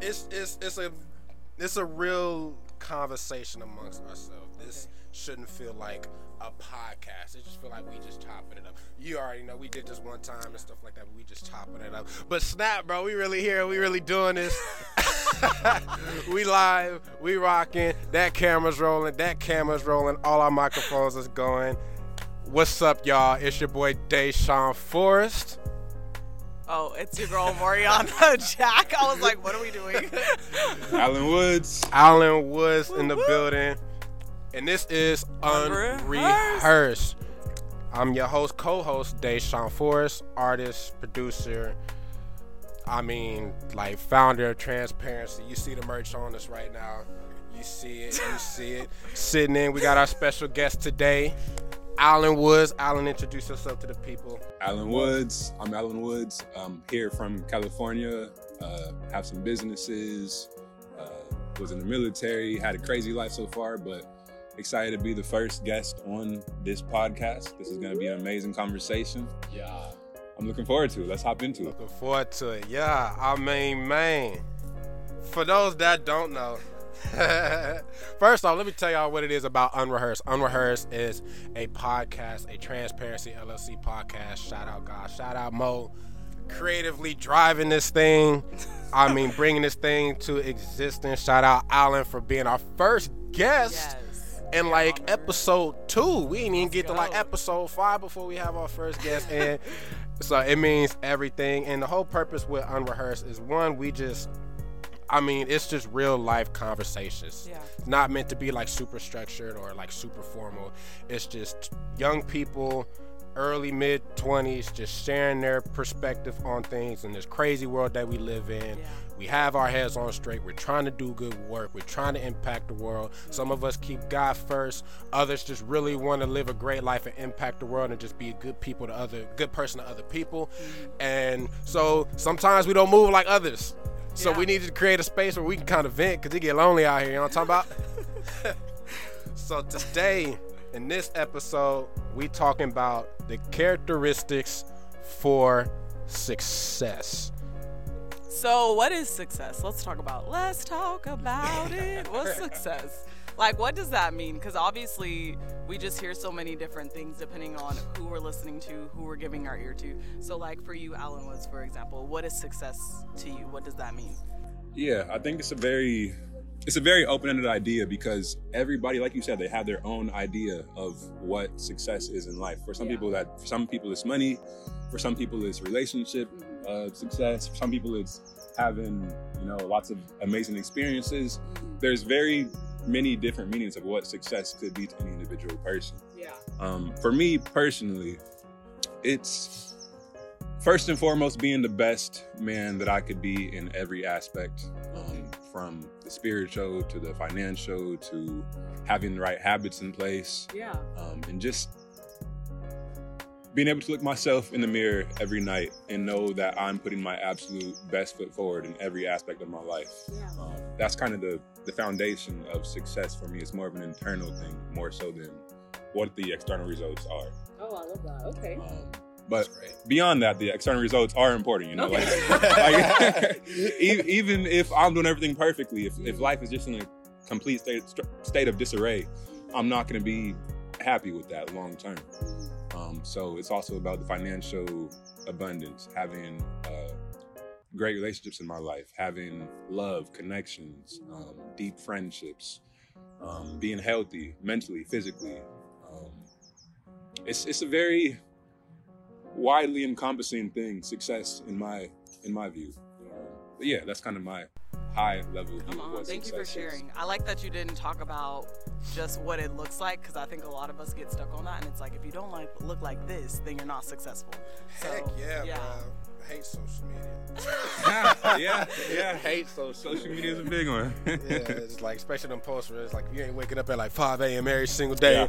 it's it's it's a it's a real conversation amongst ourselves. This shouldn't feel like a podcast. It just feel like we just chopping it up. You already know we did this one time and stuff like that, but we just chopping it up. But snap, bro, we really here. We really doing this. we live. We rocking. That camera's rolling. That camera's rolling. All our microphones is going. What's up, y'all? It's your boy DaeShawn Forrest. Oh, it's your girl Morrianna Jack. I was like, what are we doing? Alan Woods. Alan Woods in the building. And this is Unrehearsed. Unrehearsed. I'm your host, co-host, DaeShawn Forrest, artist, producer. I mean, like founder of Transparency. You see the merch on us right now. You see it. You see it. Sitting in, we got our special guest today, Alan Woods. Alan, introduce yourself to the people. Alan Woods. I'm Alan Woods. I'm here from California. Uh, have some businesses. Uh, was in the military. Had a crazy life so far, but excited to be the first guest on this podcast. This is going to be an amazing conversation. Yeah. I'm looking forward to it. Let's hop into it. Looking forward to it. Yeah, I mean, man. For those that don't know, first off, let me tell y'all what it is about Unrehearsed. Unrehearsed is a podcast, a Transparency LLC podcast. Shout out God. Shout out Mo. Creatively driving this thing. I mean, bringing this thing to existence. Shout out Alan for being our first guest. yes. And are like honored. episode two, we didn't even Let's get to like episode five before we have our first guest. And so it means everything. And the whole purpose with Unrehearsed is one, we just, I mean, it's just real life conversations. Yeah. Not meant to be like super structured or like super formal. It's just young people, early mid 20s, just sharing their perspective on things in this crazy world that we live in. Yeah. We have our heads on straight. We're trying to do good work. We're trying to impact the world. Some of us keep God first. Others just really want to live a great life and impact the world and just be a good people to other good person to other people. Mm-hmm. And so sometimes we don't move like others. So Yeah. we need to create a space where we can kind of vent because it get lonely out here. You know what I'm talking about? so today in this episode, we talking about the characteristics for success. So, what is success? Let's talk about. Let's talk about it. What's success? Like, what does that mean? Because obviously, we just hear so many different things depending on who we're listening to, who we're giving our ear to. So, like for you, Alan Woods, for example, what is success to you? What does that mean? Yeah, I think it's a very it's a very open-ended idea because everybody, like you said, they have their own idea of what success is in life. For some Yeah. people, that for some people it's money. For some people, it's relationship uh, success. For some people, it's having you know lots of amazing experiences. There's very many different meanings of what success could be to any individual person. Yeah. Um, for me personally, it's first and foremost being the best man that I could be in every aspect, um, from the spiritual to the financial to having the right habits in place, Yeah. um, and just being able to look myself in the mirror every night and know that I'm putting my absolute best foot forward in every aspect of my life. Yeah. Um, that's kind of the, the foundation of success for me. It's more of an internal thing, more so than what the external results are. Oh, I love that. Okay. Um, but beyond that, the external results are important. You know, Okay. like, like e- even if I'm doing everything perfectly, if, if life is just in a complete state state of disarray, I'm not going to be happy with that long term. Um, so it's also about the financial abundance, having uh, great relationships in my life, having love, connections, um, deep friendships, um, being healthy mentally, physically. Um, it's it's a very widely encompassing thing, success in my in my view. But yeah, that's kind of my high level Come of on, what thank you for success is. sharing. I like that you didn't talk about just what it looks like because I think a lot of us get stuck on that, and it's like if you don't like look like this, then you're not successful. So, Heck yeah, yeah. bro. I hate social media. yeah, yeah. I hate social Social media is a big one. yeah, it's like especially them posts where it's like you ain't waking up at like 5 a.m. every single day. Uh,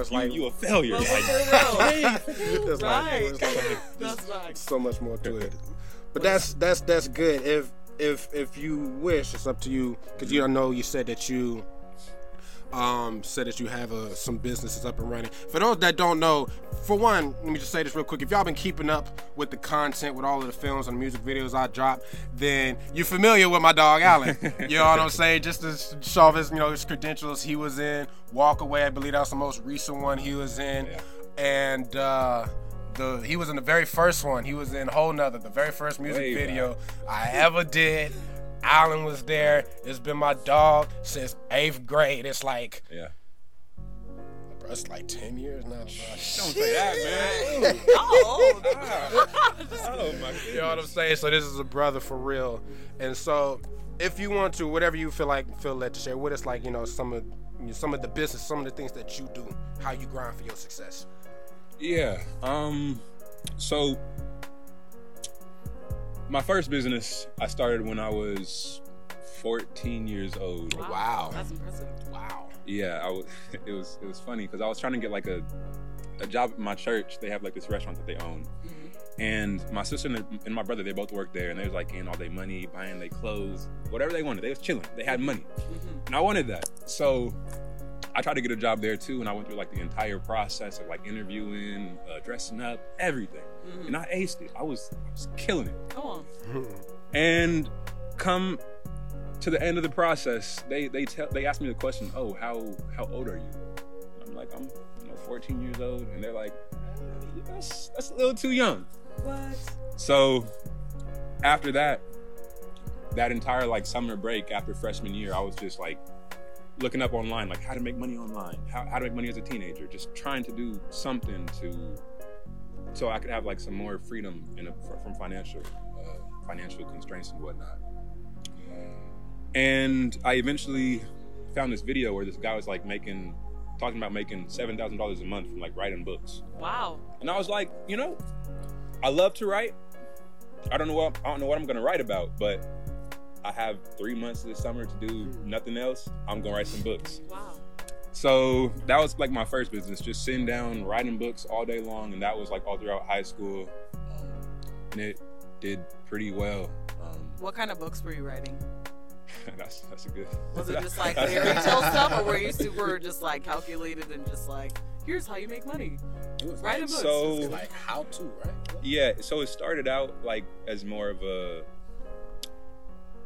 it's you, like you a failure. But Like, it's like, it's like- That's there's right. so much more to it. But that's that's that's good. If if if you wish, it's up to you. Cause you know you said that you um, said that you have uh, some businesses up and running. For those that don't know, for one, let me just say this real quick. If y'all been keeping up with the content, with all of the films and music videos I drop, then you're familiar with my dog Alan. you know what I'm saying? Just to show his, you know, his credentials, he was in Walk Away. I believe that was the most recent one he was in, Yeah. and. uh the, he was in the very first one. He was in Whole Nother, the very first music Way back. video I ever did. Alan was there. It's been my dog since eighth grade. It's like, Yeah. bro, it's like ten years now. Bro. Don't say that, man. Oh, oh my You know what I'm saying? So this is a brother for real. And so, if you want to, whatever you feel like feel led to share with us, like you know some of you know, some of the business, some of the things that you do, how you grind for your success. Yeah. Um. So, my first business I started when I was 14 years old. Wow. That's impressive. Wow. Yeah, I was. It was. It was funny because I was trying to get like a a job at my church. They have like this restaurant that they own, and my sister and, and my brother they both worked there, and they was like getting all their money, buying their clothes, whatever they wanted. They was chilling. They had money, and I wanted that. So I tried to get a job there too, and I went through like the entire process of like interviewing, uh, dressing up, everything, and I aced it. I was, I was killing it. Come on. And come to the end of the process, they they tell they asked me the question, "Oh, how how old are you?" I'm like, "I'm you know 14 years old," and they're like, "Eh, "That's that's a little too young." What? So after that, that entire like summer break after freshman year, I was just like looking up online, like how to make money online, how, how to make money as a teenager, just trying to do something to so I could have like some more freedom in a, from financial uh, financial constraints and whatnot. And I eventually found this video where this guy was like making talking about making seven thousand dollars a month from like writing books. Wow. And I was like, you know, I love to write. I don't know what I don't know what I'm gonna write about, but I have three months of this summer to do nothing else. I'm gonna write some books. Wow. So that was like my first business, just sitting down writing books all day long, and that was like all throughout high school, um, and it did pretty well. Um, What kind of books were you writing? that's that's a good. Was it just like fairy tale stuff, or were you super just like calculated and just like, here's how you make money? It was Writing like, books. So- like how to, right? Yeah, so it started out like as more of a.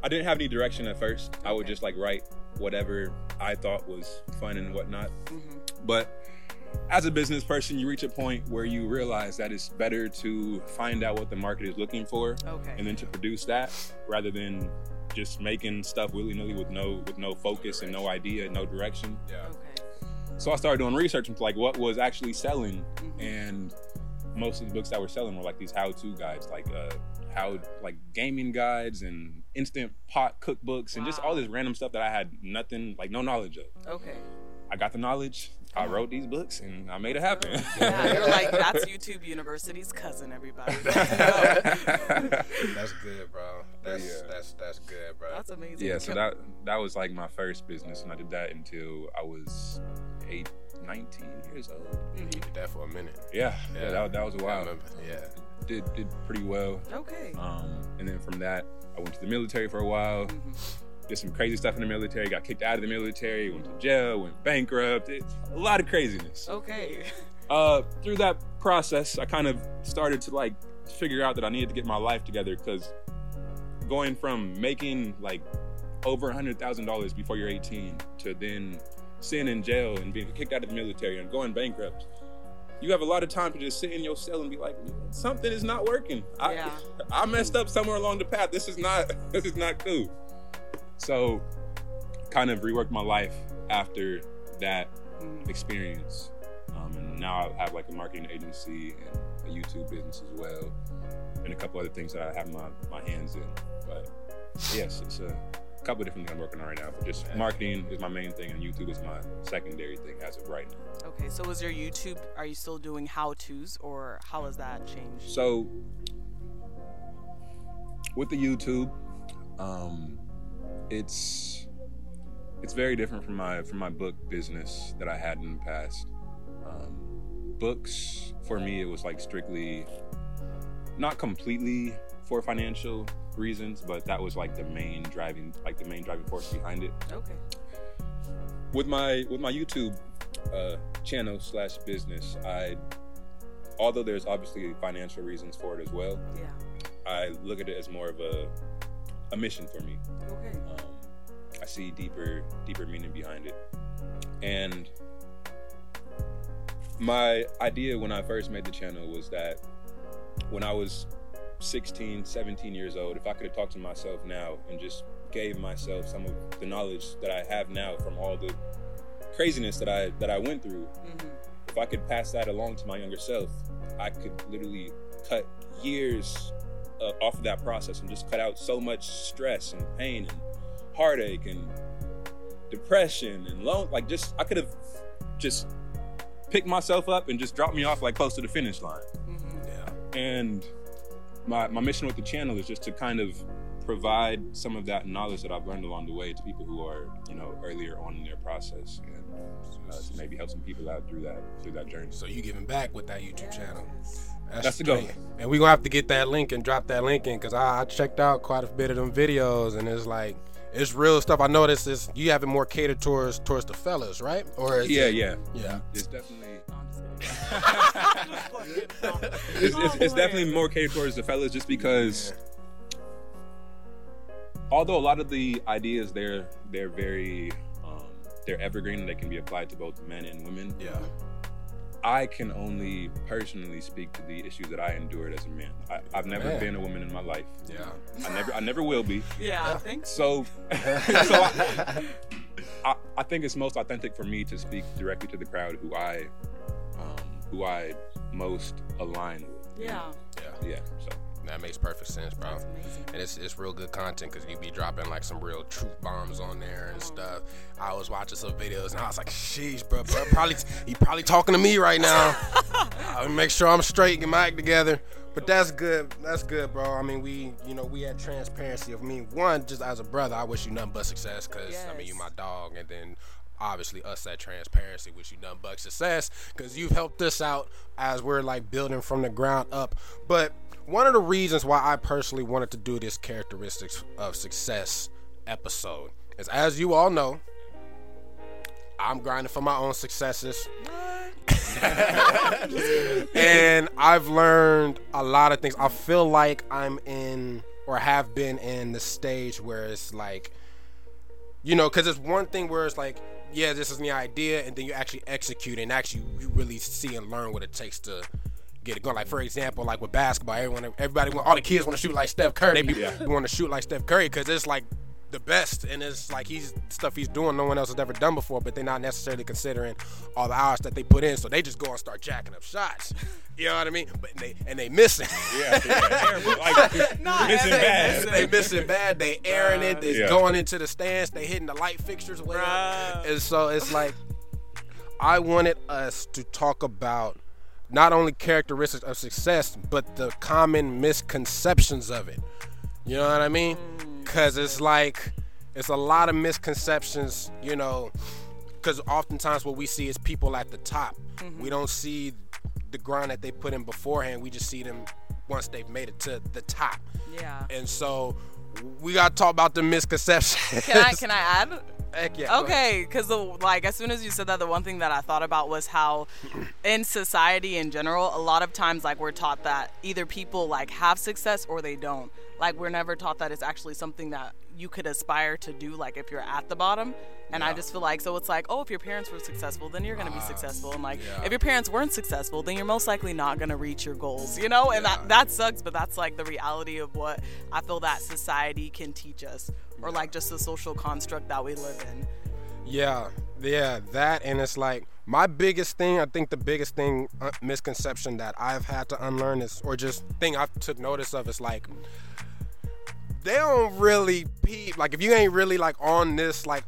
I didn't have any direction at first. I would just like write whatever I thought was fun and whatnot. Mm-hmm. But as a business person, you reach a point where you realize that it's better to find out what the market is looking for Okay. and then to produce that rather than just making stuff willy nilly with no with no focus and no idea, no direction. Yeah. Okay. So I started doing research into like what was actually selling, Mhm. and most of the books that were selling were like these how-to guides, like uh, how like gaming guides and instant pot cookbooks, and just all this random stuff that I had nothing, like no knowledge of. Okay. I got the knowledge. I wrote these books, and I made it happen. Yeah, you're like that's YouTube University's cousin, everybody. That's good, bro. That's Yeah. that's that's good, bro. That's amazing. yeah, so that that was like my first business, and I did that until I was eight, 19 years old. Mhm. did that for a minute. Yeah, yeah, that, that was a while. remember. Yeah. Did did pretty well. Okay. Um, and then from that, I went to the military for a while. Mhm. Did some crazy stuff in the military. Got kicked out of the military. Went to jail. Went bankrupt. It, a lot of craziness. Okay. Uh, through that process, I kind of started to like figure out that I needed to get my life together because going from making like over a hundred thousand dollars before you're 18 to then sitting in jail and being kicked out of the military and going bankrupt. You have a lot of time to just sit in your cell and be like, something is not working. I, Yeah. I messed up somewhere along the path. This is not this is not cool. So kind of reworked my life after that Mhm. experience. Um, and now I have like a marketing agency and a YouTube business as well, and a couple other things that I have my, my hands in. But yes, it's a couple of different things I'm working on right now. But just marketing is my main thing, and YouTube is my secondary thing as of right now. Okay. So was your YouTube? Are you still doing how tos, or how has that changed? So with the YouTube, um, it's it's very different from my from my book business that I had in the past. Um, books for me, it was like strictly not completely for financial reasons, but that was like the main driving like the main driving force behind it. Okay. with my with my YouTube uh, channel slash business, I although there's obviously financial reasons for it as well, Yeah. I look at it as more of a a mission for me. Okay. Um, I see deeper deeper meaning behind it, and my idea when I first made the channel was that when I was 16, 17 years old, if I could have talked to myself now and just gave myself some of the knowledge that I have now from all the craziness that I that I went through, Mhm. if I could pass that along to my younger self, I could literally cut years uh, off of that process and just cut out so much stress and pain and heartache and depression and lone like just I could have just picked myself up and just dropped me off like close to the finish line. Mhm. Yeah. And my my mission with the channel is just to kind of provide some of that knowledge that I've learned along the way to people who are, you know, earlier on in their process and uh, to maybe help some people out through that through that journey. So you giving back with that YouTube channel. That's the goal. And we're gonna have to get that link and drop that link in because I, I checked out quite a bit of them videos and it's like it's real stuff. I noticed this you have it more catered towards towards the fellas, right? Or Yeah, it- yeah. yeah. It's definitely No, I'm just kidding. it's, it's, it's definitely more catered towards the fellas just because although a lot of the ideas they're they're very um, they're evergreen and they can be applied to both men and women Yeah. i can only personally speak to the issues that i endured as a man I, i've never Man. been a woman in my life Yeah. i never i never will be Yeah, I think so so I, I, I think it's most authentic for me to speak directly to the crowd who i um, who i most align with Yeah. Yeah. yeah so That makes perfect sense, bro. That's. And it's, it's real good content because you be dropping like some real truth bombs on there and stuff. I was watching some videos and I was like, sheesh, bro, bro probably he probably talking to me right now. I'll make sure I'm straight, get my act together. But that's good. That's good, bro. I mean, we, you know, we had transparency of me. One, just as a brother, I wish you nothing but success because I mean, you Yes. my dog, and then obviously us that transparency wish you nothing but success because you've helped us out as we're like building from the ground up. But one of the reasons why I personally wanted to do this characteristics of success episode is, as you all know, I'm grinding for my own successes. and I've learned a lot of things. I feel like I'm in or have been in the stage where it's like, you know, because it's one thing where it's like, yeah, this is the idea, and then you actually execute, and actually you really see and learn what it takes to get it going. Like for example, like with basketball, everyone, everybody, want, all the kids want to shoot like Steph Curry. They Yeah. want to shoot like Steph Curry because it's like the best, and it's like he's stuff he's doing no one else has ever done before. But they're not necessarily considering all the hours that they put in, so they just go and start jacking up shots. You know what I mean? But they and they missing. yeah, yeah terrible. like Not missing every- bad they missing bad. They airing it. They Yeah. going into the stands. They hitting the light fixtures. And so it's like I wanted us to talk about not only characteristics of success, but the common misconceptions of it. You know what I mean? Because it's like it's a lot of misconceptions. You know, because oftentimes what we see is people at the top. Mm-hmm. We don't see the grind that they put in beforehand. We just see them once they've made it to the top. Yeah. And so we got to talk about the misconceptions. Can I can I add? Heck yeah. Okay, because like as soon as you said that, the one thing that I thought about was how, in society in general, a lot of times like we're taught that either people like have success or they don't. Like we're never taught that it's actually something that you could aspire to do. Like if you're at the bottom, and I just feel like so it's like oh if your parents were successful then you're gonna be ah, successful, and like yeah. if your parents weren't successful then you're most likely not gonna reach your goals. You know, and that that sucks, but that's like the reality of what I feel that society can teach us, or like just the social construct that we live in. Yeah, yeah, that and it's like my biggest thing. I think the biggest thing uh, misconception that I've had to unlearn is, or just thing I've took notice of is like they don't really peep. Like if you ain't really like on this like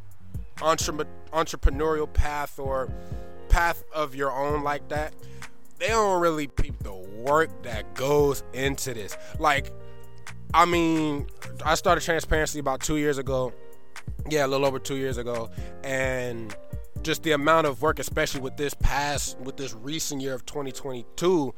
entre- entrepreneurial path or path of your own like that, they don't really peep the work that goes into this. Like, I mean, I started transparency about two years ago. Yeah, a little over two years ago, and just the amount of work, especially with this past, with this recent year of 2022,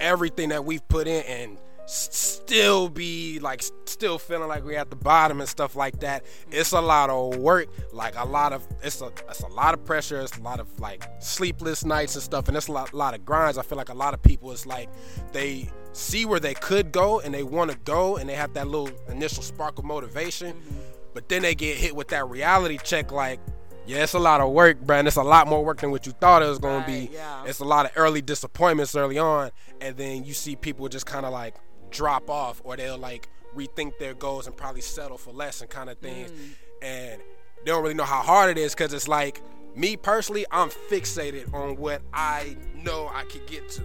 everything that we've put in, and still be like still feeling like we're at the bottom and stuff like that. It's a lot of work, like a lot of it's a it's a lot of pressure. It's a lot of like sleepless nights and stuff, and it's a lot, lot of grinds. I feel like a lot of people it's like they see where they could go and they want to go and they have that little initial spark of motivation, mm-hmm. but then they get hit with that reality check like. Yeah, it's a lot of work, bro, and it's a lot more work than what you thought it was gonna be. Yeah. It's a lot of early disappointments early on, and then you see people just kind of like drop off, or they'll like rethink their goals and probably settle for less and kind of things, mm. and they don't really know how hard it is because it's like me personally, I'm fixated on what I know I could get to,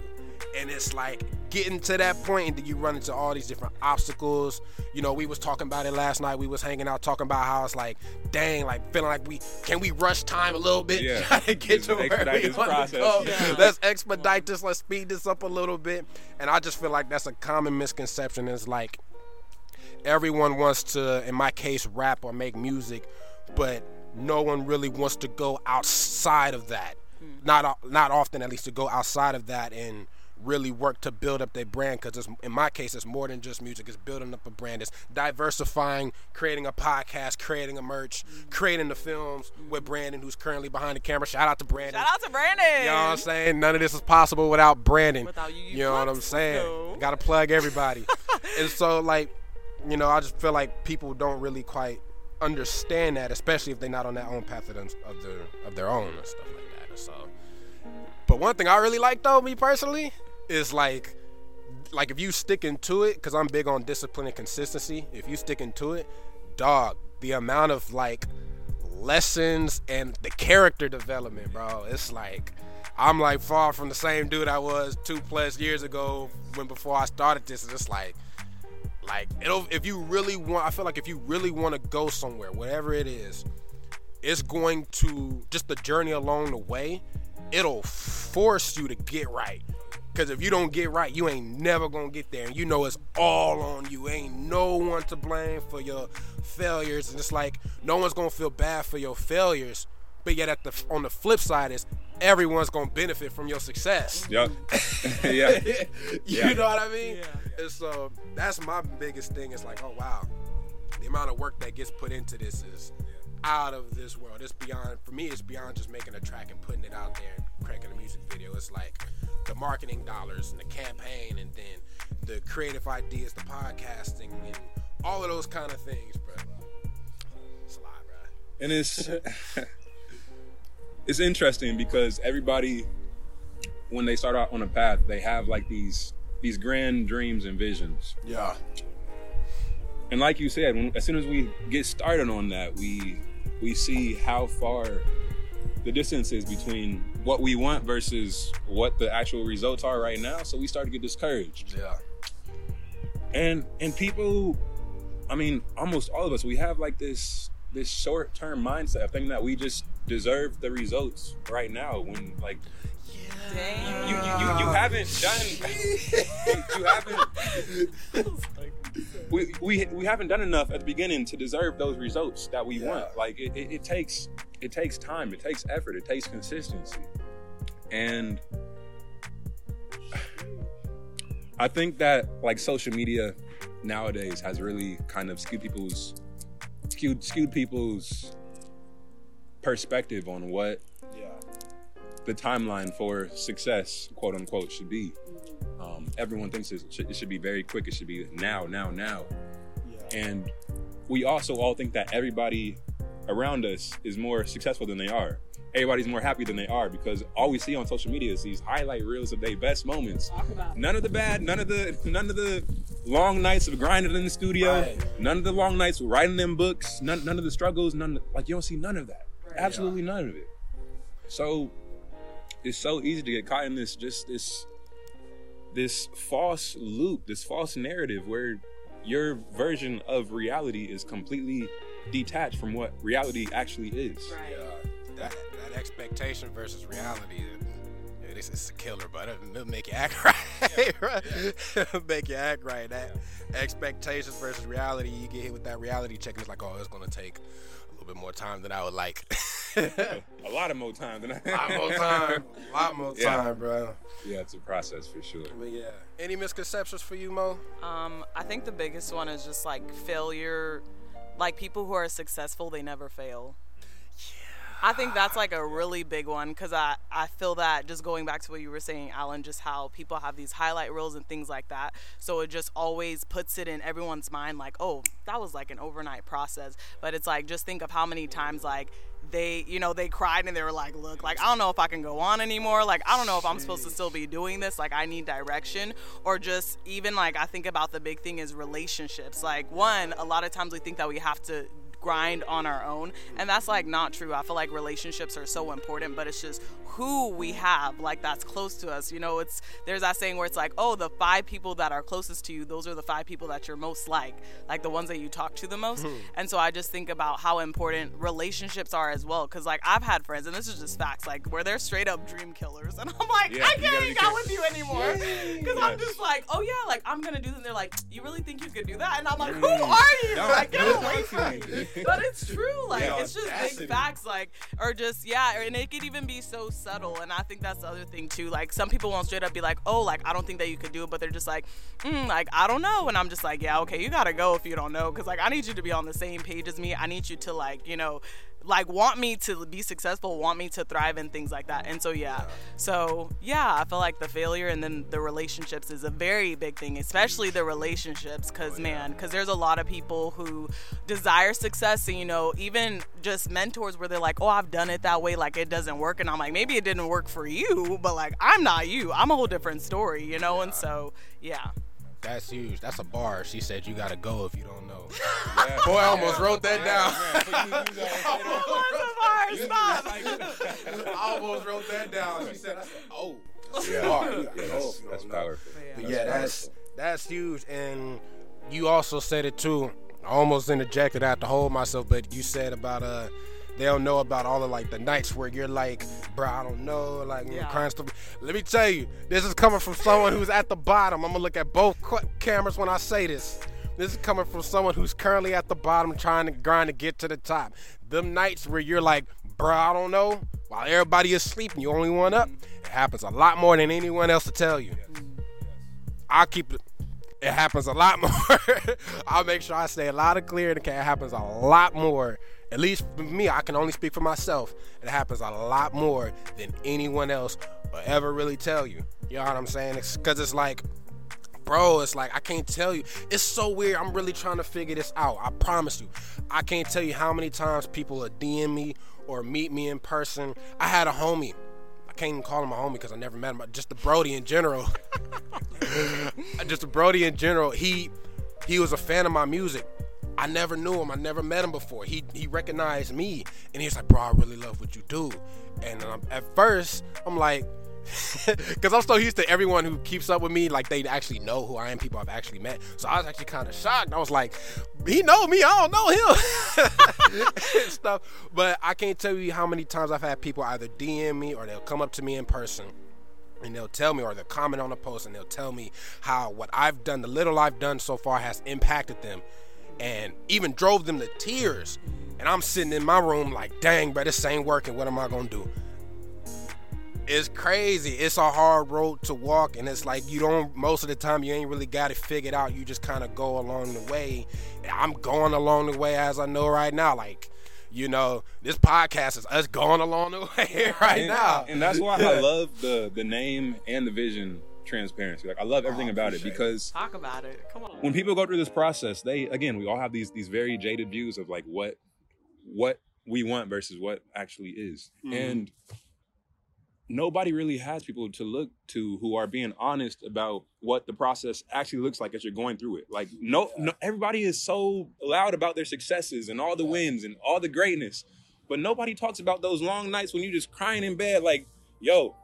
and it's like getting to that point, and then you run into all these different obstacles. You know, we was talking about it last night. We was hanging out talking about how it's like, dang, like feeling like we can we rush time a little bit, Yeah. try to get Just to where we want to go. Yeah. Let's expedite this. Let's speed this up a little bit. And I just feel like that's a common misconception. Is like everyone wants to, in my case, rap or make music, but no one really wants to go outside of that. Not not often, at least, to go outside of that and really work to build up their brand. Because in my case, it's more than just music. It's building up a brand. It's diversifying, creating a podcast, creating a merch, mm-hmm. creating the films with Brandon, who's currently behind the camera. Shout out to Brandon. Shout out to Brandon. You know what I'm saying? None of this is possible without Brandon. Without you, you you know what I'm saying? though. Got to plug everybody. and so, like, you know, I just feel like people don't really quite understand that, especially if they're not on their own path of, them, of their of their own and stuff like that. So, but one thing I really like though, me personally, is like, like if you sticking to it, because I'm big on discipline and consistency. If you sticking to it, dog, the amount of like lessons and the character development, bro. It's like I'm like far from the same dude I was two plus years ago when before I started this. It's like like it'll if you really want I feel like if you really want to go somewhere, whatever it is, it's going to just the journey along the way, it'll force you to get right. Cause if you don't get right, you ain't never gonna get there. And you know it's all on you. Ain't no one to blame for your failures. And it's like no one's gonna feel bad for your failures. But yet at the on the flip side is everyone's gonna benefit from your success. Yep. yeah. you Yeah. know what I mean? Yeah. And so that's my biggest thing. It's like, oh wow, the amount of work that gets put into this is out of this world. It's beyond for me. It's beyond just making a track and putting it out there and cranking a music video. It's like the marketing dollars and the campaign, and then the creative ideas, the podcasting, and all of those kind of things, bro. It's a lot, bro. and it's it's interesting because everybody when they start out on a path they have like these these grand dreams and visions Yeah. and like you said when, as soon as we get started on that we we see how far the distance is between what we want versus what the actual results are right now so we start to get discouraged Yeah. and and people i mean almost all of us we have like this this short-term mindset of thinking that we just deserve the results right now when like yeah. you you, you, you haven't done you, you haven't we, we we haven't done enough at the beginning to deserve those results that we Yeah. want like it, it, it takes it takes time it takes effort it takes consistency and i think that like social media nowadays has really kind of skewed people's skewed skewed people's perspective on what Yeah. the timeline for success, quote unquote, should be. Um, everyone thinks it should, it should be very quick. It should be now, now, now. Yeah. And we also all think that everybody around us is more successful than they are. Everybody's more happy than they are because all we see on social media is these highlight reels of their best moments. None of the bad, none of the, none of the long nights of grinding in the studio, Right. none of the long nights writing them books, none, none of the struggles, none like you don't see none of that. Absolutely none of it. So it's so easy to get caught in this just this this false loop, this false narrative where your version of reality is completely detached from what reality actually is. Yeah, that, that expectation versus reality, it, It's, it's a killer, but it'll make you act right. right? make you act right. That expectations versus reality. You get hit with that reality check, and it's like, oh, it's gonna take a little bit more time than I would like. a lot of more time than I. A lot more time. A lot more Yeah. time, bro. Yeah, it's a process for sure. But yeah. Any misconceptions for you, Mo? Um, I think the biggest one is just like failure. Like people who are successful, they never fail. I think that's like a really big one because I, I feel that just going back to what you were saying, Alan, just how people have these highlight reels and things like that. So it just always puts it in everyone's mind like, oh, that was like an overnight process. But it's like, just think of how many times like they, you know, they cried and they were like, look, like, I don't know if I can go on anymore. Like, I don't know if I'm supposed to still be doing this. Like, I need direction. Or just even like, I think about the big thing is relationships. Like, one, a lot of times we think that we have to grind on our own. And that's like not true. I feel like relationships are so important but it's just who we have like that's close to us. You know it's there's that saying where it's like oh the five people that are closest to you those are the five people that you're most like like the ones that you talk to the most. And so i just think about how important relationships are as well because like i've had friends and this is just facts like where they're straight up dream killers and i'm like Yeah, i can't hang out with you anymore. Because i'm just like oh yeah like i'm gonna do this and they're like you really think you could do that? And i'm like who Mm. are you? Don't like get do it. away from me but it's true. Like Yeah, it's just big facts. Like or just yeah, and it could even be so subtle. And I think that's the other thing too. Like some people won't straight up be like, oh, like I don't think that you could do it, but they're just like, mm, like I don't know. And I'm just like, yeah, okay, you gotta go if you don't know, because like I need you to be on the same page as me. I need you to like you know. Like want me to be successful, want me to thrive and things like that. And so yeah. So yeah, I feel like the failure and then the relationships is a very big thing, especially the relationships cuz oh, man, cuz there's a lot of people who desire success and you know, even just mentors where they're like, "Oh, I've done it that way, like it doesn't work." And I'm like, "Maybe it didn't work for you, but like I'm not you. I'm a whole different story, you know?" And so, yeah. That's huge. That's a bar. She said you gotta go if you don't know. Yeah. Boy, I almost wrote that down. I almost wrote that down. She said, I said, "Oh, that's a Yeah, bar. yeah, You gotta go that's, that's powerful. But yeah, that's that's huge. And you also said it too. I almost interjected. I have to hold myself, but you said about uh they don't know about all of like the nights where you're like, bro, I don't know, like Yeah. crying stuff. Let me tell you, this is coming from someone who's at the bottom. I'm gonna look at both qu- cameras when I say this. This is coming from someone who's currently at the bottom trying to grind to get to the top. Them nights where you're like, bro, I don't know, while everybody is sleeping, you only one up. It happens a lot more than anyone else to tell you. I'll keep it. It happens a lot more. I'll make sure I say a lot of clear. Okay, It happens a lot more. At least for me, I can only speak for myself. It happens a lot more than anyone else will ever really tell you. You know what I'm saying? It's because it's like, bro, it's like I can't tell you. It's so weird. I'm really trying to figure this out. I promise you. I can't tell you how many times people will DM me or meet me in person. I had a homie. I can't even call him a homie because I never met him. Just the Brody in general. just a Brody in general. He he was a fan of my music. I never knew him. I never met him before. He he recognized me and he was like, "Bro, I really love what you do." And um, at first, I'm like, because I'm so used to everyone who keeps up with me, like they actually know who I am, people I've actually met. So I was actually kind of shocked. I was like, he know me, I don't know him, stuff. But I can't tell you how many times I've had people either DM me or they'll come up to me in person and they'll tell me or they'll comment on a post and they'll tell me how what I've done, the little I've done so far has impacted them and even drove them to tears. And I'm sitting in my room like, dang, bro, this ain't working. What am I gonna do? It's crazy. It's a hard road to walk, and it's like you don't. Most of the time, you ain't really got it figured out. You just kind of go along the way. I'm going along the way as I know right now. Like, you know, this podcast is us going along the way right and, now. and that's why I love the the name and the vision transparency. Like I love everything Oh, about it because Talk about it. Come on. when people go through this process, they again we all have these these very jaded views of like what what we want versus what actually is, Mhm. and nobody really has people to look to who are being honest about what the process actually looks like as you're going through it. Like no, no everybody is so loud about their successes and all the wins and all the greatness, but nobody talks about those long nights when you're just crying in bed like, yo,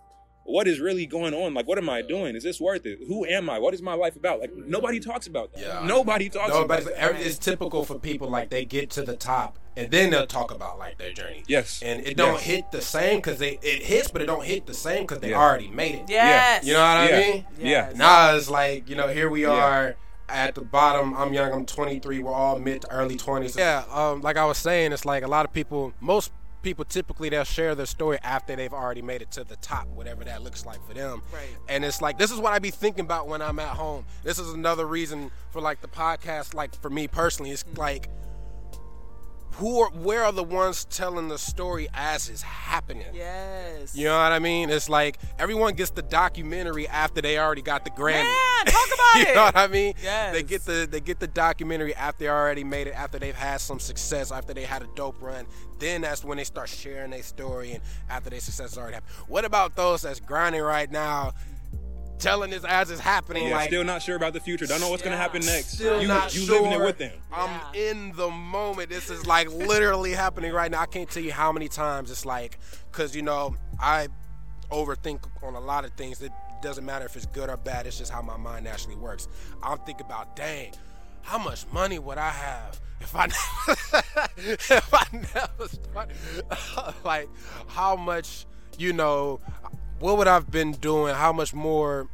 what is really going on? Like, what am I doing? Is this worth it? Who am I? What is my life about? Like, nobody talks about that. Yeah. Nobody talks No, about but that. it's, it's typical for people like they get to the top and then they'll talk about like their journey. Yes. and it don't Yes. hit the same because they it hits, but it don't hit the same because they Yeah. already made it. Yes. You know what I Yeah. mean? Yeah. Yes. Now it's like you know here we Yeah. are at the bottom. I'm young. I'm 23. We're all mid to early 20s. Yeah. Um. Like I was saying, it's like a lot of people. Most people typically they'll share their story after they've already made it to the top, whatever that looks like for them. Right. And it's like this is what I'd be thinking about when I'm at home. This is another reason for like the podcast. Like for me personally, it's mm. like who are where are the ones telling the story as it's happening? Yes. You know what I mean? It's like everyone gets the documentary after they already got the Grammy. Man, talk about you it. know what I mean? Yes. They get the they get the documentary after they already made it, after they've had some success, after they had a dope run. Then that's when they start sharing their story and after their success has already happened. What about those that's grinding right now, telling this as it's happening? Yeah, like still not sure about the future. Don't know what's gonna happen next. Still you not you sure. living it with them. I'm Yeah. in the moment. This is like literally happening right now. I can't tell you how many times it's like, cause you know I overthink on a lot of things. It doesn't matter if it's good or bad. It's just how my mind actually works. I'm thinking about, dang, how much money would I have if I if I never started? like, how much, you know, what would I've been doing? How much more,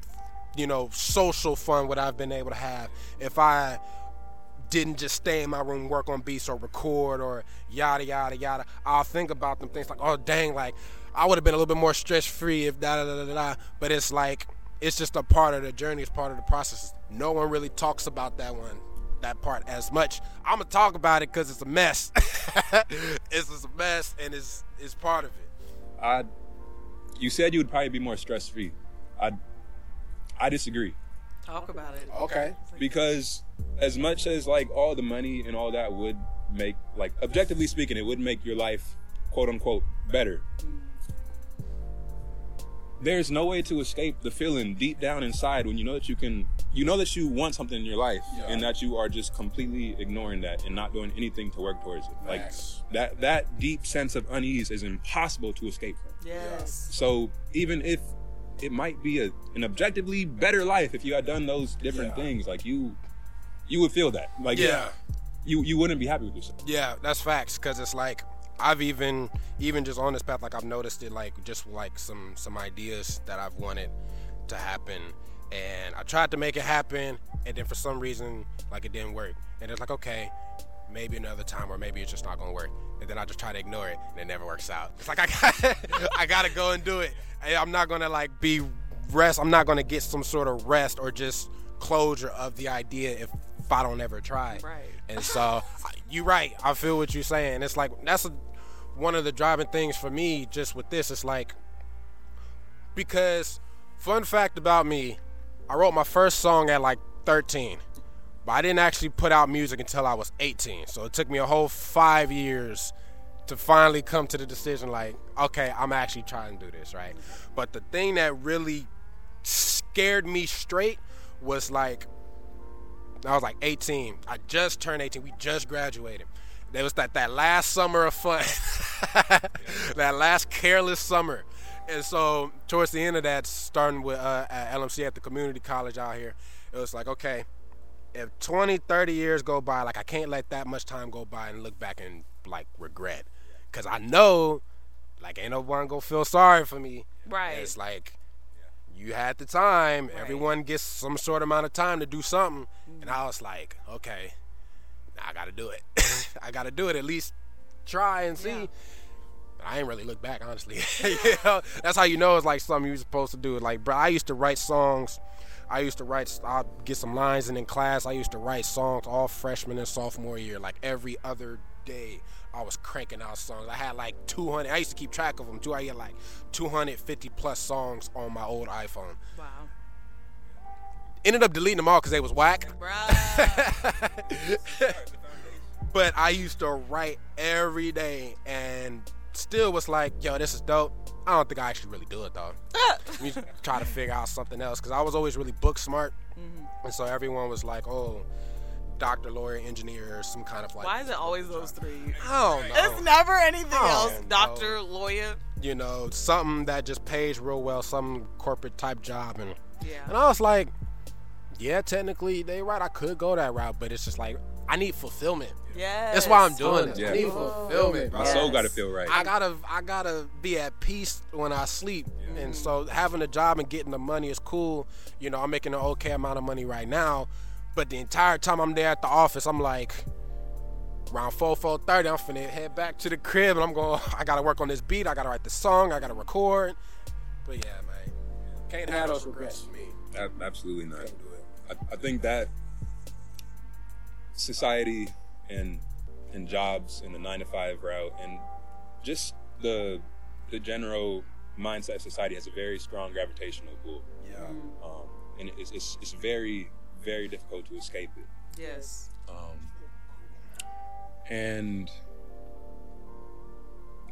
you know, social fun would I've been able to have if I didn't just stay in my room, work on beats or record or yada yada yada. I'll think about them things like, oh dang, like I would have been a little bit more stress free if da da da da. But it's like it's just a part of the journey, it's part of the process. No one really talks about that one, that part as much. I'm gonna talk about it because it's a mess. it's just a mess, and it's it's part of it. I, you said you would probably be more stress free. I, I disagree Talk about it. Okay. because as much as like all the money and all that would make like objectively speaking, it would make your life quote unquote better. There's no way to escape the feeling deep down inside when you know that you can, you know that you want something in your life Yeah. and that you are just completely ignoring that and not doing anything to work towards it. Like Facts. that, that deep sense of unease is impossible to escape from. Yes. So even if it might be a, an objectively better life if you had done those different Yeah. things, like you, you would feel that. Like Yeah. you you wouldn't be happy with yourself. Yeah, that's facts. Cause it's like I've even even just on this path, like I've noticed it, like just like some some ideas that I've wanted to happen, and I tried to make it happen, and then for some reason, like it didn't work, and it's like okay, maybe another time, or maybe it's just not gonna work, and then I just try to ignore it, and it never works out. It's like I got I gotta go and do it. I'm not gonna like be rest. I'm not gonna get some sort of rest or just closure of the idea if if I don't ever try. Right. And so you're right. I feel what you're saying. It's like that's a, one of the driving things for me. Just with this, it's like because fun fact about me, I wrote my first song at like 13, but I didn't actually put out music until I was 18. So it took me a whole five years to finally come to the decision like, okay, I'm actually trying to do this, right? But the thing that really scared me straight was like I was like 18. I just turned 18. We just graduated. There was that that last summer of fun, that last careless summer, and so towards the end of that, starting with uh, at LMC at the community college out here, it was like okay, if 20, 30 years go by, like I can't let that much time go by and look back and like regret, because I know, like ain't no one gonna feel sorry for me. Right. It's like you had the time. Everyone gets some sort of amount of time to do something. And I was like, okay, now I gotta do it. I gotta do it. At least try and see. Yeah. But I ain't really look back, honestly. you know, that's how you know it's like something you're supposed to do. Like, bro, I used to write songs. I used to write. I'd get some lines in in class. I used to write songs all freshman and sophomore year, like every other day. I was cranking out songs. I had like 200. I used to keep track of them too. I had like 250 plus songs on my old iPhone. Wow. Ended up deleting them all because they was whack. But I used to write every day and still was like, yo, this is dope. I don't think I actually really do it though. we try to figure out something else because I was always really book smart, mm-hmm. and so everyone was like, oh, doctor, lawyer, engineer, or some kind of like. Why is it always those three? I don't know. It's never anything Oh, else. no. Doctor, lawyer. you know, something that just pays real well, some corporate type job, and Yeah. and I was like, yeah, technically they right, I could go that route, but it's just like I need fulfillment. Yeah, That's why I'm doing it. Yeah. I need oh. fulfillment. My bro. soul got to feel right. I gotta I gotta be at peace when I sleep. And so mm. having a job and getting the money is cool. You know, I'm making an okay amount of money right now. But the entire time I'm there at the office, I'm like around 4, 4.30, I'm finna head back to the crib and I'm going, I gotta work on this beat, I gotta write the song, I gotta record. But yeah, man. Can't have those regrets for me. Absolutely not. Can't do it. I, I think that society and and jobs in the nine to five route and just the the general mindset of society has a very strong gravitational pull, Yeah. um, and it's, it's it's very very difficult to escape it. Yes. um, and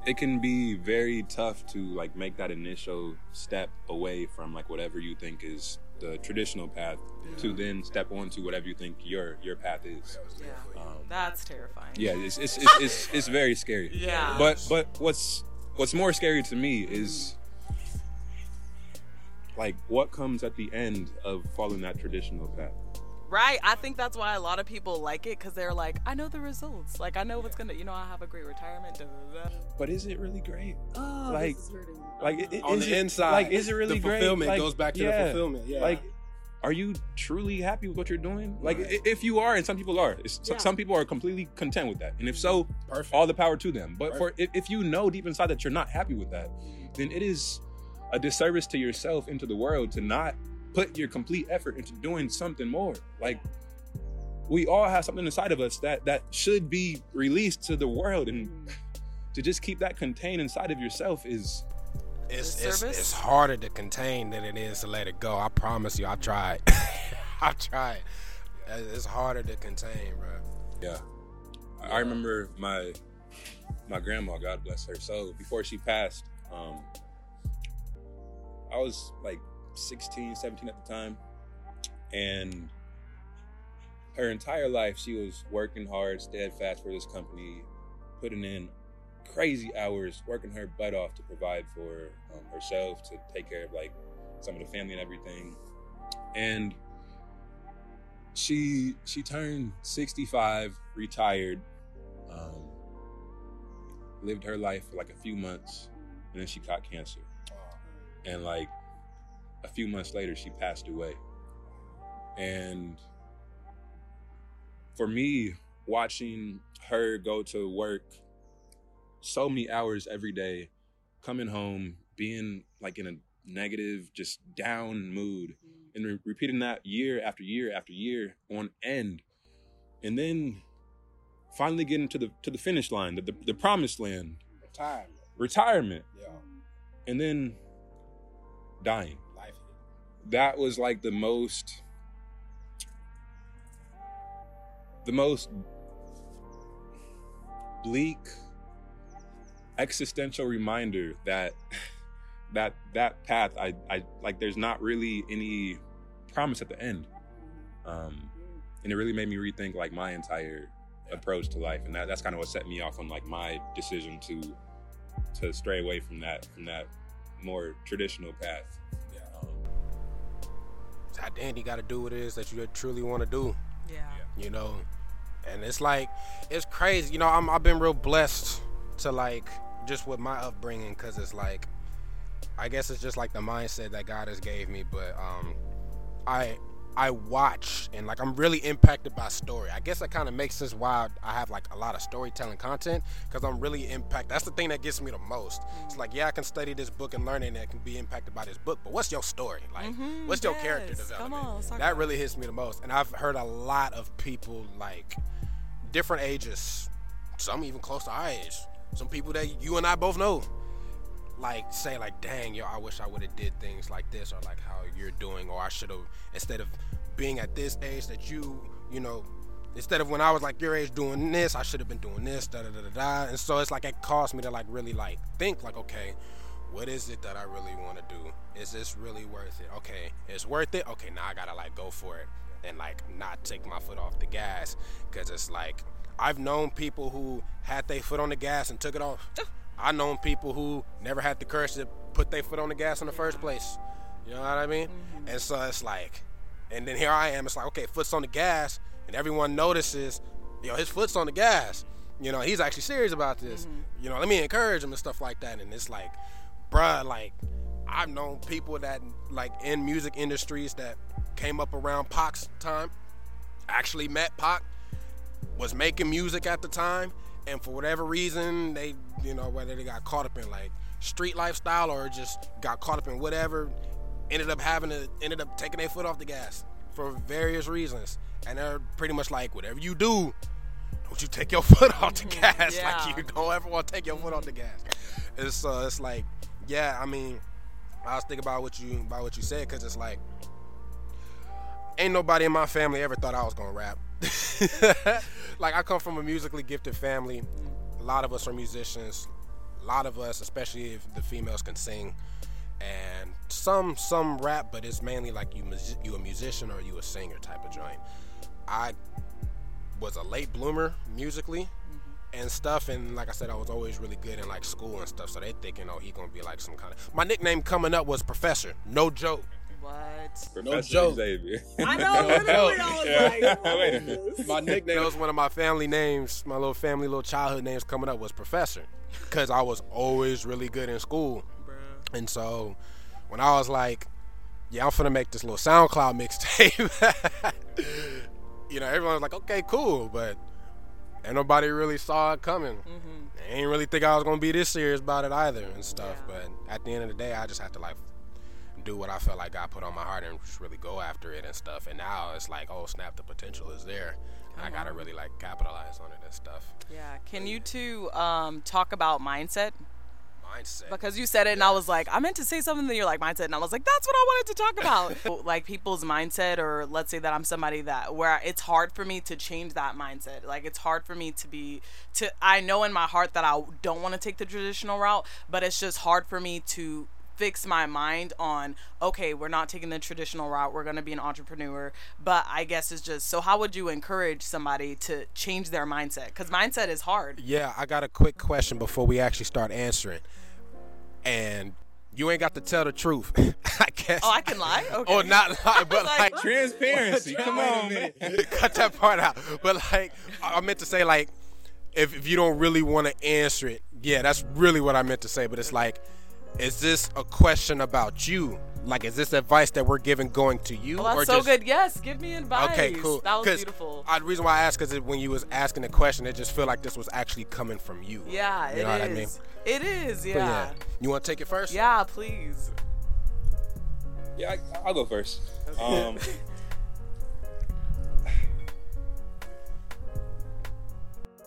it can be very tough to like make that initial step away from like whatever you think is the traditional path to then step onto whatever you think your your path is. Yeah. Um, That's terrifying. yeah, it's it's, it's it's it's very scary. Yeah. But but what's what's more scary to me is like what comes at the end of following that traditional path. Right. I think that's why a lot of people like it because they're like, I know the results. Like, I know what's gonna. You know, I have a great retirement. Da, da, da. But is it really great? Oh, Like- this. Like it, it- On is the it- inside, like is it really the great? fulfillment Like, goes back to the fulfillment, yeah. Like, are you truly happy with what you're doing? Like, Right. if you are, and some people are, it's, Yeah. some people are completely content with that, and if so, Perfect. all the power to them. But for if, if you know deep inside that you're not happy with that, then it is a disservice to yourself and to the world to not put your complete effort into doing something more. Like we all have something inside of us that that should be released to the world, and to just keep that contained inside of yourself is It's, it's, it's harder to contain than it is to let it go. I promise you, I tried. I tried. It's harder to contain, bro. Yeah. I I remember my my grandma, God bless her So before she passed, um, I was like 16, 17 at the time. And her entire life she was working hard, steadfast for this company, putting in crazy hours, working her butt off to provide for um, herself, to take care of like some of the family and everything. And she she turned 65 retired um, lived her life for like a few months and then she caught cancer and like a few months later she passed away and for me watching her go to work so many hours every day coming home being like in a negative just down mood and re- repeating that year after year after year on end and then finally getting to the to the finish line the, the, the promised land Time. retirement Yeah. and then dying. That was like the most the most bleak existential reminder that that that path I, I like there's not really any promise at the end. Um and it really made me rethink like my entire approach to life. And that, that's kind of what set me off on like my decision to to stray away from that from that more traditional path At the end, you got to do what it is that you truly want to do. Yeah. you know and it's like it's crazy you know I'm, i've been real blessed to like just with my upbringing because it's like i guess it's just like the mindset that god has gave me but um i i watch and like i'm really impacted by story. I guess that kind of makes sense why i have like a lot of storytelling content because i'm really impacted that's the thing that gets me the most. It's like yeah i can study this book and learn it and I can be impacted by this book but what's your story? Like Mhm, what's your character yes. Development? on, that about really hits me the most and i've heard a lot of people like different ages some even close to our age some people that you and i both know like say like dang yo i wish i would have did things like this or like how you're doing or i should have instead of being at this age that you you know instead of when i was like your age doing this i should have been doing this da da da da and so it's like it caused me to like really like think like okay what is it that i really want to do? Is this really worth it? Okay it's worth it? Okay now i gotta like go for it and like not take my foot off the gas. Because it's like i've known people who had their foot on the gas and took it off I known people who never had the courage to put their foot on the gas in the first place. You know what I mean? Mm-hmm. And so it's like, and then here I am. It's like, okay, foot's on the gas, and everyone notices, you know, his foot's on the gas. You know, he's actually serious about this. Mm-hmm. You know, let me encourage him and stuff like that. And it's like, bruh, like I've known people that like in music industries that came up around Pac's time, actually met Pac, was making music at the time, and for whatever reason, they, you know, whether they got caught up in like street lifestyle or just got caught up in whatever, ended up having to, ended up taking their foot off the gas for various reasons. And they're pretty much like, whatever you do, don't you take your foot off the gas. Yeah. Like you don't ever want to take your foot off the gas. It's uh, it's like, yeah, I mean, I was thinking about what you about what you said because it's like, ain't nobody in my family ever thought I was gonna rap. like I come from a musically gifted family. A lot of us are musicians. A lot of us, especially if the females can sing, and some some rap, but it's mainly like you you a musician or you a singer type of joint. I was a late bloomer musically mm-hmm. and stuff and like I said I was always really good in like school and stuff so they thinking oh he gonna be like some kind of my nickname coming up was professor no joke What? Professor joke. Xavier. I know, literally, I was like, oh, Wait a minute. my nickname that was one of my family names my little family little childhood names coming up was professor because I was always really good in school and so when I was like yeah I'm finna make this little SoundCloud mixtape you know everyone was like okay cool but ain't nobody really saw it coming mm-hmm. They ain't really think I was gonna be this serious about it either and stuff. Yeah. But at the end of the day, I just had to like do what I felt like God put on my heart and just really go after it and stuff. And now it's like, oh snap, the potential is there. And I gotta really like capitalize on it and stuff. Yeah. Can you two um, talk about mindset? Mindset. Because you said it, and I was like, I meant to say something. That you're like mindset, and I was like, that's what I wanted to talk about. like people's mindset, or let's say that I'm somebody that where it's hard for me to change that mindset. Like it's hard for me to be to. I know in my heart that I don't want to take the traditional route, but it's just hard for me to fix my mind on okay we're not taking the traditional route we're going to be an entrepreneur but i guess it's just so how would you encourage somebody to change their mindset because mindset is hard Yeah, I got a quick question before we actually start answering. And you ain't got to tell the truth. I guess. oh i can lie okay Or not lie, but Like, like Transparency. Come on, man. cut that part out. But like, I I meant to say like, if, if you don't really want to answer it, yeah, that's really what I meant to say. But it's like, is this a question about you? Like, is this advice that we're giving going to you, Well, or that's so just good. Yes, give me advice. okay, cool? That was beautiful. I, the reason why I asked is when you was asking the question, it just felt like this was actually coming from you. yeah, you it know what I mean? It is. Yeah. yeah, you want to take it first? Yeah, please. Yeah, I, I'll go first. Um,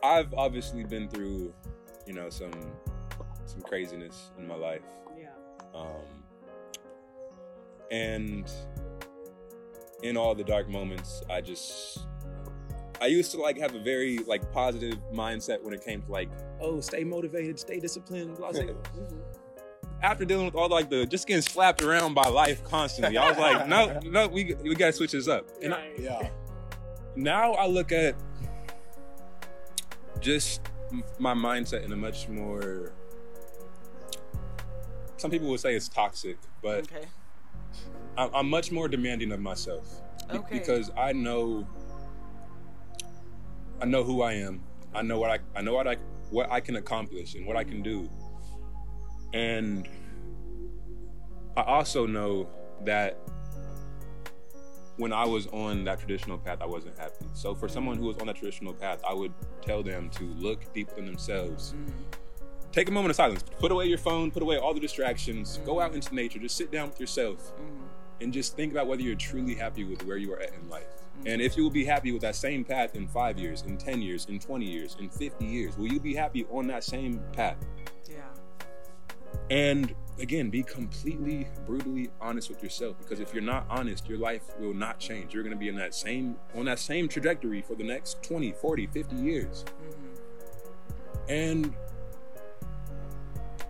I've obviously been through, you know, some some craziness in my life, Yeah. um, and in all the dark moments, I just I used to like have a very like positive mindset when it came to like, oh, stay motivated, stay disciplined, blah, blah, blah. after dealing with all like the just getting slapped around by life constantly, I was like, no, no, we we gotta switch this up. And I- Yeah. now I look at just my mindset in a much more. Some people would say it's toxic, but Okay. I'm, I'm much more demanding of myself Okay. because I know. I know who I am. I know what I I know what I what I can accomplish and what I can do. And I also know that when I was on that traditional path, I wasn't happy. So for someone who was on that traditional path, I would tell them to look deep in themselves. Mm-hmm. Take a moment of silence. Put away your phone, put away all the distractions. Go out into nature. Just sit down with yourself mm-hmm. and just think about whether you're truly happy with where you are at in life. Mm-hmm. And if you will be happy with that same path in five years, in 10 years, in 20 years, in 50 years, will you be happy on that same path? Yeah. And again, be completely brutally honest with yourself because if you're not honest, your life will not change. You're going to be in that same on that same trajectory for the next 20, 40, 50 years. Mm-hmm. And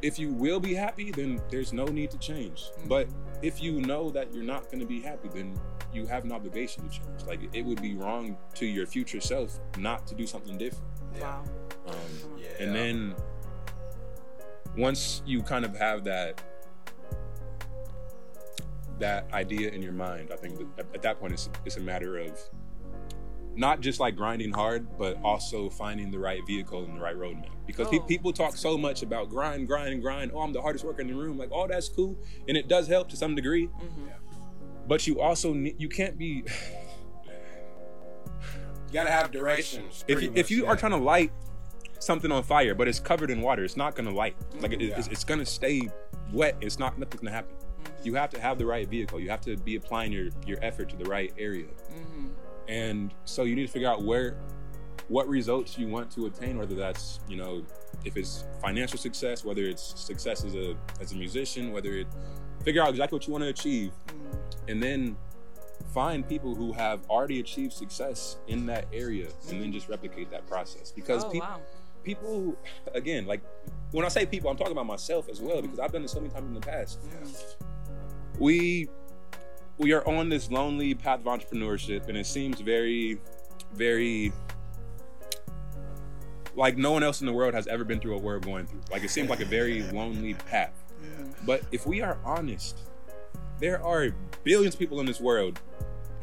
if you will be happy, then there's no need to change. But if you know that you're not going to be happy, then you have an obligation to change. Like it would be wrong to your future self not to do something different. Wow. Um, Yeah. and then once you kind of have that that idea in your mind, I think that at, at that point it's it's a matter of not just like grinding hard, but also finding the right vehicle and the right roadmap. Because pe- Oh, people talk so much about grind, grind, grind. Oh, I'm the hardest worker in the room. Like, oh, that's cool, and it does help to some degree. But you also need, you can't be You gotta have directions. if pretty you, if you yeah. are trying to light something on fire, but it's covered in water, it's not gonna light. Like it, Yeah. it's gonna stay wet. It's not nothing's gonna happen. You have to have the right vehicle. You have to be applying your your effort to the right area. And so you need to figure out where what results you want to attain, whether that's you know if it's financial success, whether it's success as a as a musician, whether it figure out exactly what you want to achieve, and then find people who have already achieved success in that area, and then just replicate that process. Because Oh, peop- wow. people, again, like when I say people, I'm talking about myself as well because I've done this so many times in the past. We we are on this lonely path of entrepreneurship, and it seems very, very like no one else in the world has ever been through what we're going through. Like it seems like a very lonely path. But if we are honest, there are billions of people in this world.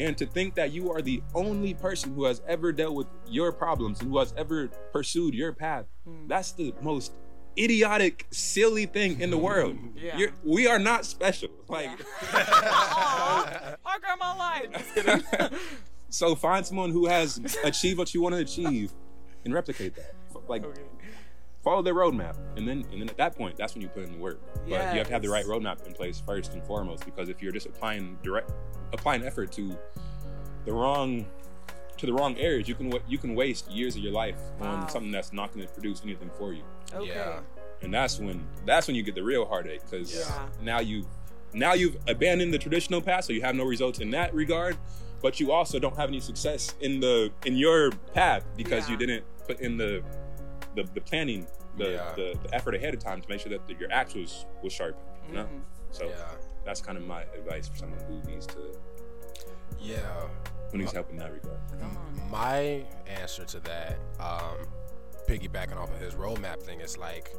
And to think that you are the only person who has ever dealt with your problems and who has ever pursued your path, hmm. that's the most idiotic, silly thing in the world. Yeah. You're, we are not special. Like, my grandma lied. So find someone who has achieved what you want to achieve and replicate that. Like, follow their roadmap, and then and then at that point, that's when you put in the work. But you have to have the right roadmap in place first and foremost, because if you're just applying direct applying effort to the wrong to the wrong areas, you can you can waste years of your life Wow. on something that's not going to produce anything for you. Okay. Yeah. and that's when that's when you get the real heartache because Yeah. now you now you've abandoned the traditional path so you have no results in that regard but you also don't have any success in the in your path because you didn't put in the the, the planning the, Yeah. the the effort ahead of time to make sure that the, your actuals was sharp you know Mhm. so Yeah. that's kind of my advice for someone who needs to Yeah. who needs help in that regard My answer to that, um, piggybacking off of his roadmap thing, is like,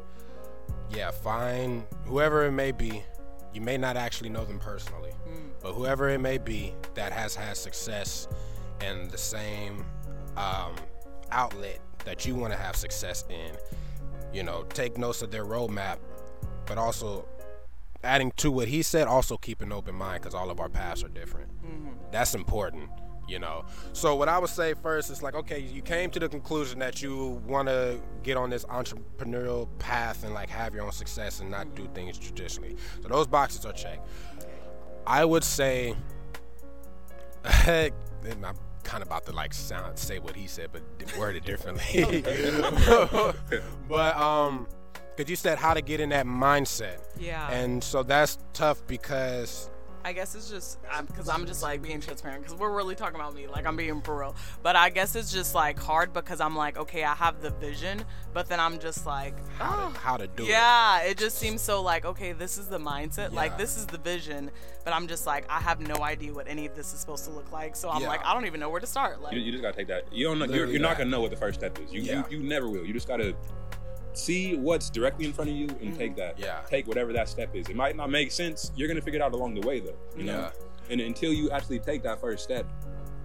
yeah, find whoever it may be. You may not actually know them personally, but whoever it may be that has had success in the same um, outlet that you want to have success in, you know, take notes of their roadmap, but also adding to what he said, also keep an open mind because all of our paths are different. That's important, you know. So what I would say first is like, okay, you came to the conclusion that you want to get on this entrepreneurial path and like have your own success and not do things traditionally. So those boxes are checked. I would say, I'm kind of about to like sound say what he said, but word it differently. but um, because you said how to get in that mindset. Yeah. And so that's tough because I guess it's just because I'm just like being transparent because we're really talking about me, like I'm being for real. But I guess it's just like hard because I'm like, okay, I have the vision, but then I'm just like, how oh, to, ah. how to do it. yeah, it just seems so like, okay, this is the mindset, Yeah. like this is the vision, but I'm just like, I have no idea what any of this is supposed to look like. So I'm Yeah. like, I don't even know where to start. Like, you, you just gotta take that you don't know you're, you're not gonna know what the first step is you, Yeah. you you never will you just gotta see what's directly in front of you and Mm-hmm. take that Yeah. take whatever that step is it might not make sense you're gonna figure it out along the way though you know Yeah. and until you actually take that first step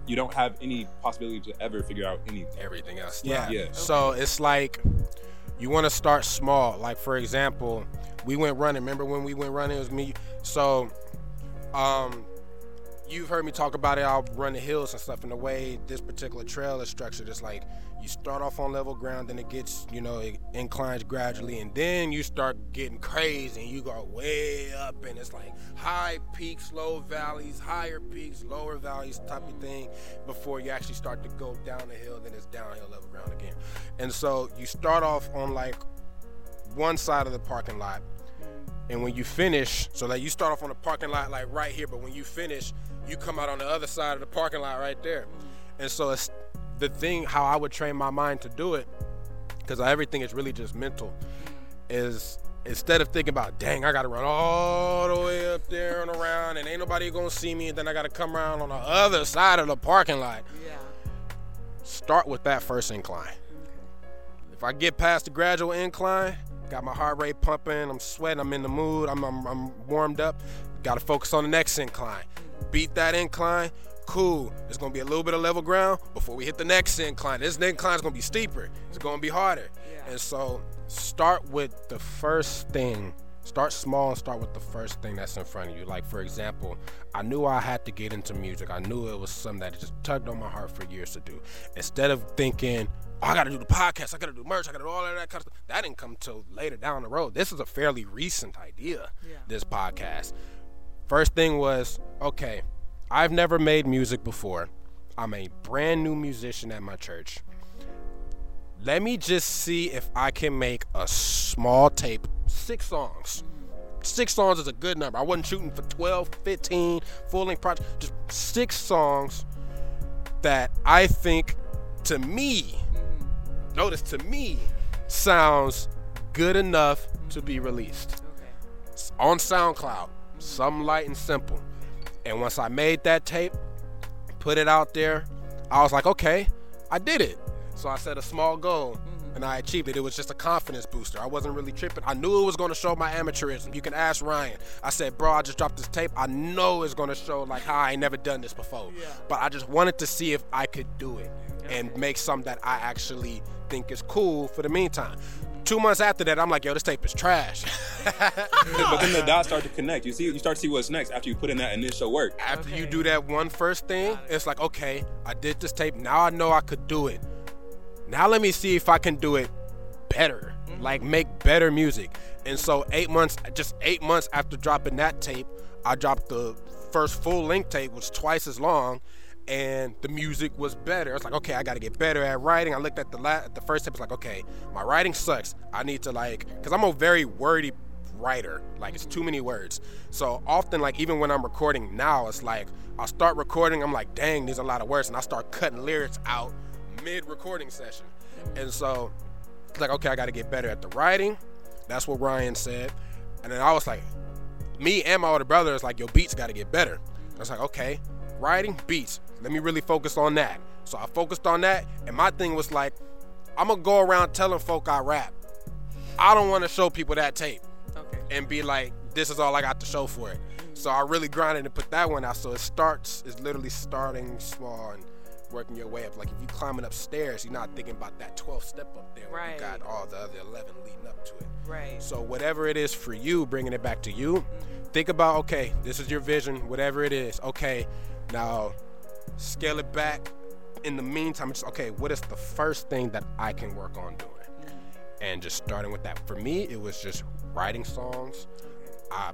you don't have any possibility to ever figure out anything everything else. Yeah. Yeah. So it's like you want to start small. Like for example, we went running. Remember when we went running? It was me. So, um, you've heard me talk about it. I'll run the hills and stuff. In the way this particular trail is structured, it's like you start off on level ground, then it gets, you know, it inclines gradually, and then you start getting crazy, and you go way up, and it's like high peaks, low valleys, higher peaks, lower valleys type of thing, before you actually start to go down the hill, then it's downhill level ground again. And so you start off on like one side of the parking lot, and when you finish, so like you start off on the parking lot like right here, but when you finish, you come out on the other side of the parking lot right there. And so it's the thing how I would train my mind to do it, because everything is really just mental, is instead of thinking about, dang, I gotta run all the way up there and around, and ain't nobody gonna see me, and then I gotta come around on the other side of the parking lot. yeah. Start with that first incline. Okay. If I get past the gradual incline, got my heart rate pumping, I'm sweating, I'm in the mood, I'm, I'm, I'm warmed up. Got to focus on the next incline. Beat that incline, cool. There's gonna be a little bit of level ground before we hit the next incline. This incline is gonna be steeper. It's gonna be harder. Yeah. And so start with the first thing. Start small and start with the first thing that's in front of you. Like for example, I knew I had to get into music. I knew it was something that just tugged on my heart for years to do. Instead of thinking, oh, I gotta do the podcast, I gotta do merch, I gotta do all of that kind of stuff. That didn't come till later down the road. This is a fairly recent idea. Yeah. This podcast. First thing was, okay, I've never made music before. I'm a brand new musician at my church. Let me just see if I can make a small tape, six songs. Six songs is a good number. I wasn't shooting for 12, 15, full length projects, Just six songs that I think to me, notice to me, sounds good enough to be released Okay. on SoundCloud, something light and simple. And once I made that tape, put it out there, I was like, okay, I did it. So I set a small goal mm-hmm. and I achieved it. It was just a confidence booster. I wasn't really tripping. I knew it was going to show my amateurism. You can ask Ryan. I said, bro, I just dropped this tape. I know it's going to show like how I ain't never done this before. Yeah. But I just wanted to see if I could do it and make something that I actually think is cool for the meantime. Two months after that, I'm like, yo, this tape is trash. but then the dots start to connect. You see, you start to see what's next after you put in that initial work. after you do that one first thing, it. it's like, okay, I did this tape. Now I know I could do it. Now let me see if I can do it better, Mm-hmm. like make better music. And so eight months, just eight months after dropping that tape, I dropped the first full length tape, which was twice as long, and the music was better. It's like, okay, I got to get better at writing. I looked at the la- the first tape, it's like, okay, my writing sucks. I need to like, cause I'm a very wordy writer. Like it's too mm-hmm. many words. So often, like even when I'm recording now, it's like I'll start recording. I'm like, dang, there's a lot of words, and I start cutting lyrics out mid recording session. And so it's like, okay, I got to get better at the writing. That's what Ryan said. And then I was like, me and my older brother is like, your beats got to get better. I was like, okay, writing, beats. Let me really focus on that. So I focused on that, and my thing was like, I'm gonna go around telling folk I rap. I don't want to show people that tape Okay. and be like, this is all I got to show for it. So I really grinded and put that one out. So it starts, it's literally starting small and working your way up. Like if you're climbing upstairs, you're not thinking about that 12th step up there. Right. You got all the other 11 leading up to it. Right. So whatever it is for you, bringing it back to you, think about okay, this is your vision, whatever it is. Okay, now scale it back. In the meantime, it's okay. What is the first thing that I can work on doing? And just starting with that. For me, it was just writing songs. I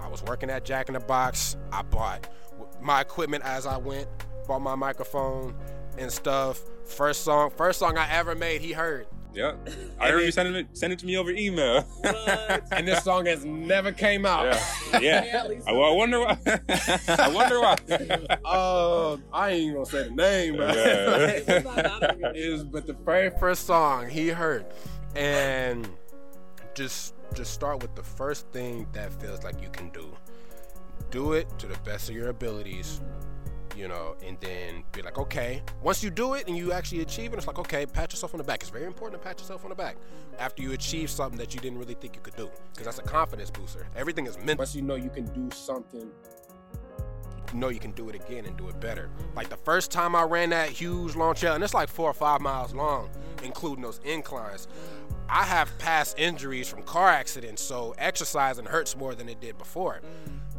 I was working at Jack in the Box. I bought my equipment as I went. Bought my microphone and stuff. First song, first song I ever made, he heard. Yep. I remember you sending it, send it to me over email. And this song has never came out. yeah. Yeah. I, well, I wonder why. I wonder why. Oh, I ain't gonna say the name, but Yeah. it was but the very first song he heard, and just just start with the first thing that feels like you can do. Do it to the best of your abilities, you know, and then be like, okay. Once you do it and you actually achieve it, it's like, okay, pat yourself on the back. It's very important to pat yourself on the back after you achieve something that you didn't really think you could do, because that's a confidence booster. Everything is mental. Once you know you can do something you know you can do it again and do it better. Like the first time I ran that huge long trail, and it's like four or five miles long, including those inclines. I have past injuries from car accidents, so exercising hurts more than it did before.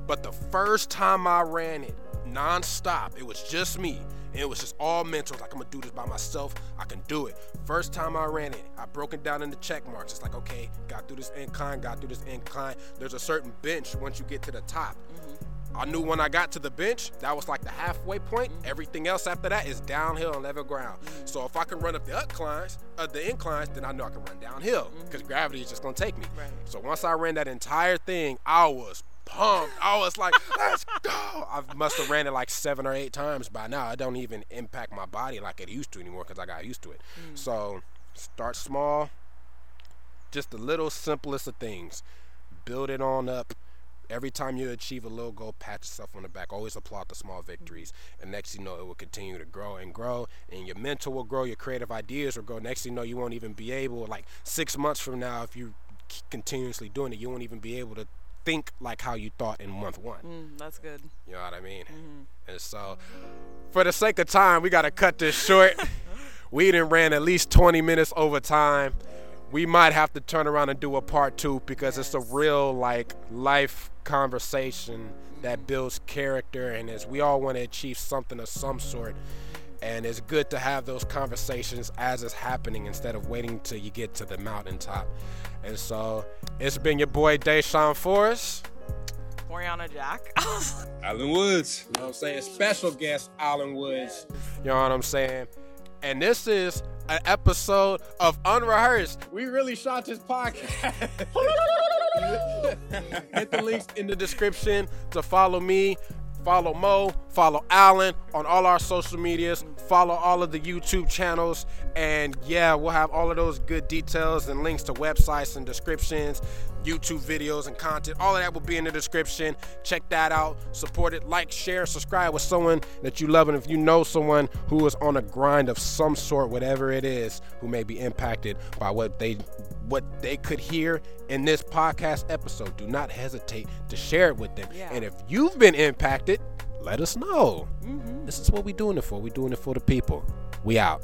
But the first time I ran it nonstop, it was just me. And it was just all mental. Like, I'm gonna do this by myself. I can do it. First time I ran it, I broke it down into check marks. It's like, okay, got through this incline, got through this incline. There's a certain bench once you get to the top. Mm-hmm. I knew when I got to the bench, that was like the halfway point. Mm-hmm. Everything else after that is downhill and level ground. Mm-hmm. So if I can run up the inclines, uh, the inclines, then I know I can run downhill because gravity is just gonna take me. Right. So once I ran that entire thing, I was pumped. I was like, let's go. I must have ran it like seven or eight times by now. It don't even impact my body like it used to anymore because I got used to it. Mm. So start small, just the little simplest of things. Build it on up. Every time you achieve a little goal, pat yourself on the back. Always applaud the small victories. Mm. And next you know, it will continue to grow and grow. And your mental will grow, your creative ideas will grow. Next you know, you won't even be able, like six months from now, if you continuously doing it, you won't even be able to think like how you thought in month one. Mm, that's good. You know what I mean? Mm-hmm. And so, for the sake of time, we got to cut this short. we didn't ran at least 20 minutes over time. We might have to turn around and do a part two because it's a real like life conversation that builds character and as we all want to achieve something of some sort. And it's good to have those conversations as it's happening instead of waiting till you get to the mountaintop. And so it's been your boy DaeShawn Forrest. Morrianna Jack. Alan Woods. You know what I'm saying? Special guest Alan Woods. You know what I'm saying? And this is an episode of Unrehearsed. We really shot this podcast. Hit the links in the description to follow me, follow Mo, follow Alan on all our social medias, follow all of the YouTube channels, and yeah, we'll have all of those good details and links to websites and descriptions, YouTube videos and content. All of that will be in the description. Check that out. Support it, like, share, subscribe with someone that you love, and if you know someone who is on a grind of some sort, whatever it is, who may be impacted by what they what they could hear in this podcast episode, do not hesitate to share it with them. Yeah. And if you've been impacted, let us know. Mm-hmm. This is what we're doing it for. We're doing it for the people. We out.